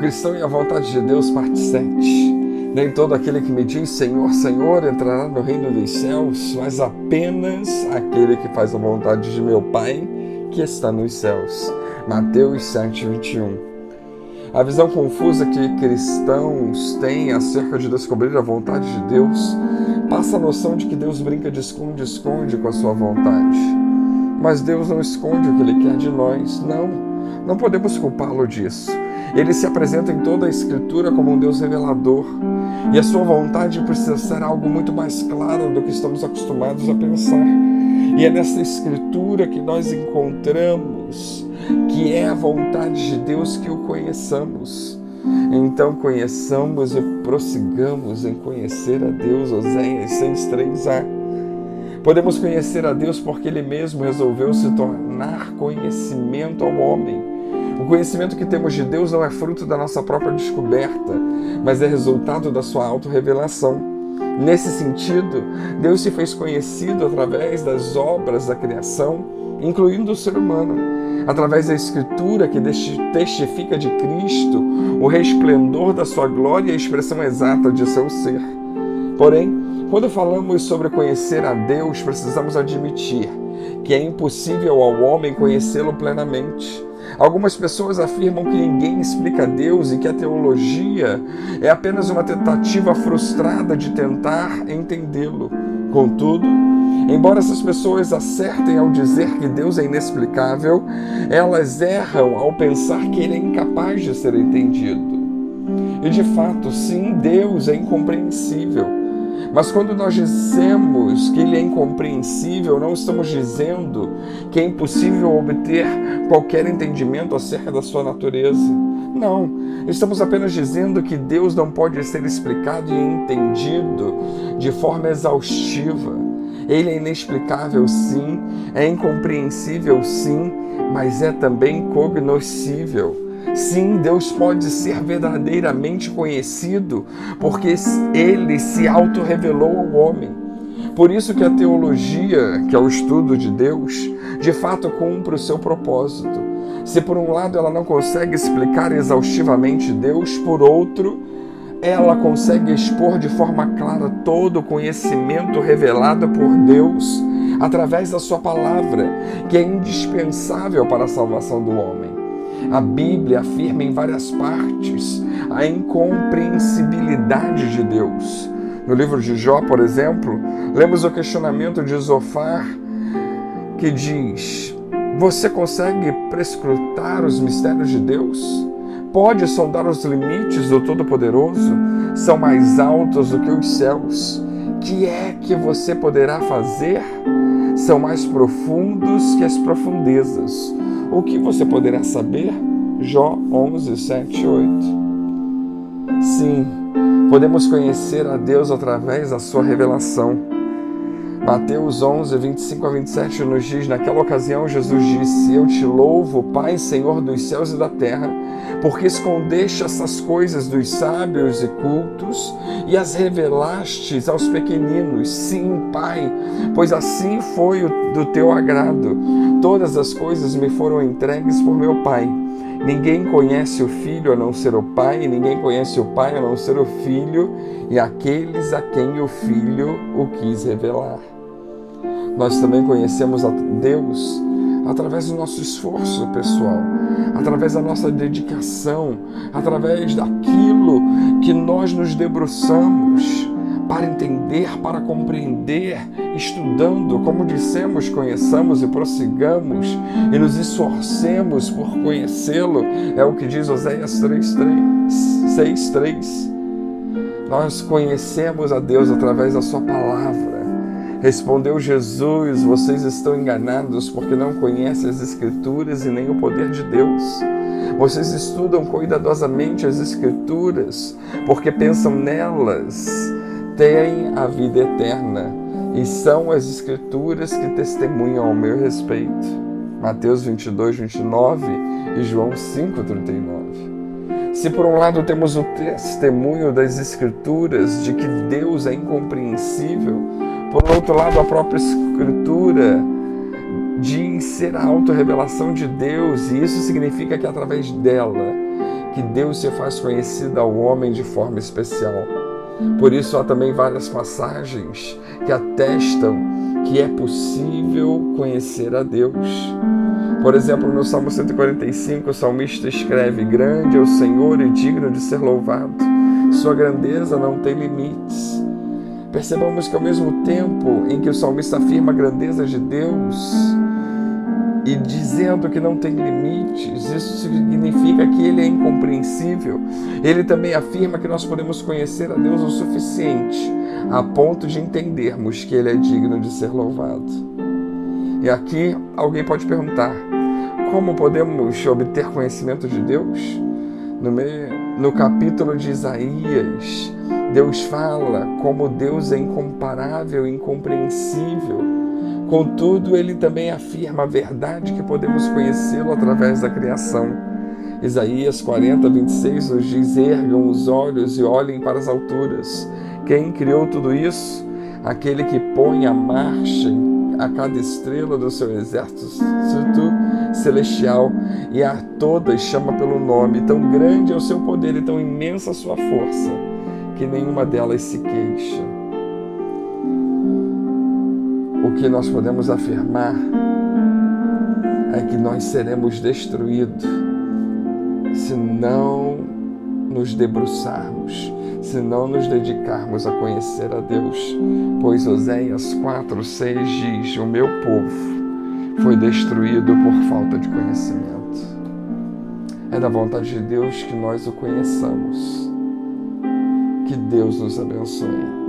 cristão e a vontade de Deus, parte 7. Nem todo aquele que me diz Senhor, Senhor entrará no reino dos céus, mas apenas aquele que faz a vontade de meu Pai que está nos céus. Mateus 7, 21. A visão confusa que cristãos têm acerca de descobrir a vontade de Deus passa a noção de que Deus brinca de esconde-esconde com a sua vontade. Mas Deus não esconde o que Ele quer de nós, não. Não podemos culpá-lo disso. Ele se apresenta em toda a Escritura como um Deus revelador. E a sua vontade precisa ser algo muito mais claro do que estamos acostumados a pensar. E é nessa Escritura que nós encontramos que é a vontade de Deus que o conheçamos. Então conheçamos e prossigamos em conhecer a Deus, Oséias 6,3a. Podemos conhecer a Deus porque Ele mesmo resolveu se tornar conhecimento ao homem o conhecimento que temos de Deus não é fruto da nossa própria descoberta, mas é resultado da sua autorrevelação. Nesse sentido, Deus se fez conhecido através das obras da criação, incluindo o ser humano, através da Escritura que testifica de Cristo o resplendor da sua glória e a expressão exata de seu ser. Porém, quando falamos sobre conhecer a Deus, precisamos admitir que é impossível ao homem conhecê-lo plenamente. Algumas pessoas afirmam que ninguém explica Deus e que a teologia é apenas uma tentativa frustrada de tentar entendê-lo. Contudo, embora essas pessoas acertem ao dizer que Deus é inexplicável, elas erram ao pensar que ele é incapaz de ser entendido. E de fato, sim, Deus é incompreensível. Mas quando nós dizemos que ele é incompreensível, não estamos dizendo que é impossível obter qualquer entendimento acerca da sua natureza. Não, estamos apenas dizendo que Deus não pode ser explicado e entendido de forma exaustiva. Ele é inexplicável, sim, é incompreensível, sim, mas é também cognoscível. Sim, Deus pode ser verdadeiramente conhecido porque ele se auto-revelou ao homem. Por isso que a teologia, que é o estudo de Deus, de fato cumpre o seu propósito. Se por um lado ela não consegue explicar exaustivamente Deus, por outro, ela consegue expor de forma clara todo o conhecimento revelado por Deus através da sua palavra, que é indispensável para a salvação do homem. A Bíblia afirma em várias partes a incompreensibilidade de Deus. No livro de Jó, por exemplo, lemos o questionamento de Zofar que diz: Você consegue prescrutar os mistérios de Deus? Pode sondar os limites do Todo-Poderoso? São mais altos do que os céus. Que é que você poderá fazer? São mais profundos que as profundezas. O que você poderá saber? Jó 11, 7 8. Sim, podemos conhecer a Deus através da sua revelação. Mateus 11, 25 a 27 nos diz: Naquela ocasião, Jesus disse: Eu te louvo, Pai, Senhor dos céus e da terra, porque escondeste essas coisas dos sábios e cultos e as revelastes aos pequeninos. Sim, Pai, pois assim foi do teu agrado. Todas as coisas me foram entregues por meu Pai. Ninguém conhece o Filho a não ser o Pai, e ninguém conhece o Pai a não ser o Filho, e aqueles a quem o Filho o quis revelar. Nós também conhecemos a Deus através do nosso esforço pessoal, através da nossa dedicação, através daquilo que nós nos debruçamos para entender, para compreender, estudando, como dissemos, conheçamos e prossigamos e nos esforcemos por conhecê-lo, é o que diz Oséias 6,3. Nós conhecemos a Deus através da Sua palavra. Respondeu Jesus: Vocês estão enganados porque não conhecem as Escrituras e nem o poder de Deus. Vocês estudam cuidadosamente as Escrituras porque pensam nelas têm a vida eterna e são as Escrituras que testemunham ao meu respeito. Mateus 22, 29 e João 5, 39. Se por um lado temos o testemunho das Escrituras de que Deus é incompreensível, por outro lado a própria Escritura diz ser a autorrevelação de Deus, e isso significa que através dela que Deus se faz conhecido ao homem de forma especial. Por isso há também várias passagens que atestam que é possível conhecer a Deus. Por exemplo, no Salmo 145, o salmista escreve: Grande é o Senhor e digno de ser louvado, sua grandeza não tem limites. Percebamos que ao mesmo tempo em que o salmista afirma a grandeza de Deus, e dizendo que não tem limites, isso significa que ele é incompreensível. Ele também afirma que nós podemos conhecer a Deus o suficiente a ponto de entendermos que ele é digno de ser louvado. E aqui alguém pode perguntar: como podemos obter conhecimento de Deus? No, meio, no capítulo de Isaías, Deus fala como Deus é incomparável, incompreensível Contudo, ele também afirma a verdade que podemos conhecê-lo através da criação. Isaías 40, 26 nos diz: Ergam os olhos e olhem para as alturas. Quem criou tudo isso? Aquele que põe a marcha a cada estrela do seu exército celestial e a todas chama pelo nome. Tão grande é o seu poder e tão imensa a sua força que nenhuma delas se queixa o que nós podemos afirmar é que nós seremos destruídos se não nos debruçarmos, se não nos dedicarmos a conhecer a Deus. Pois Oséias 4, 6 diz: O meu povo foi destruído por falta de conhecimento. É da vontade de Deus que nós o conheçamos. Que Deus nos abençoe.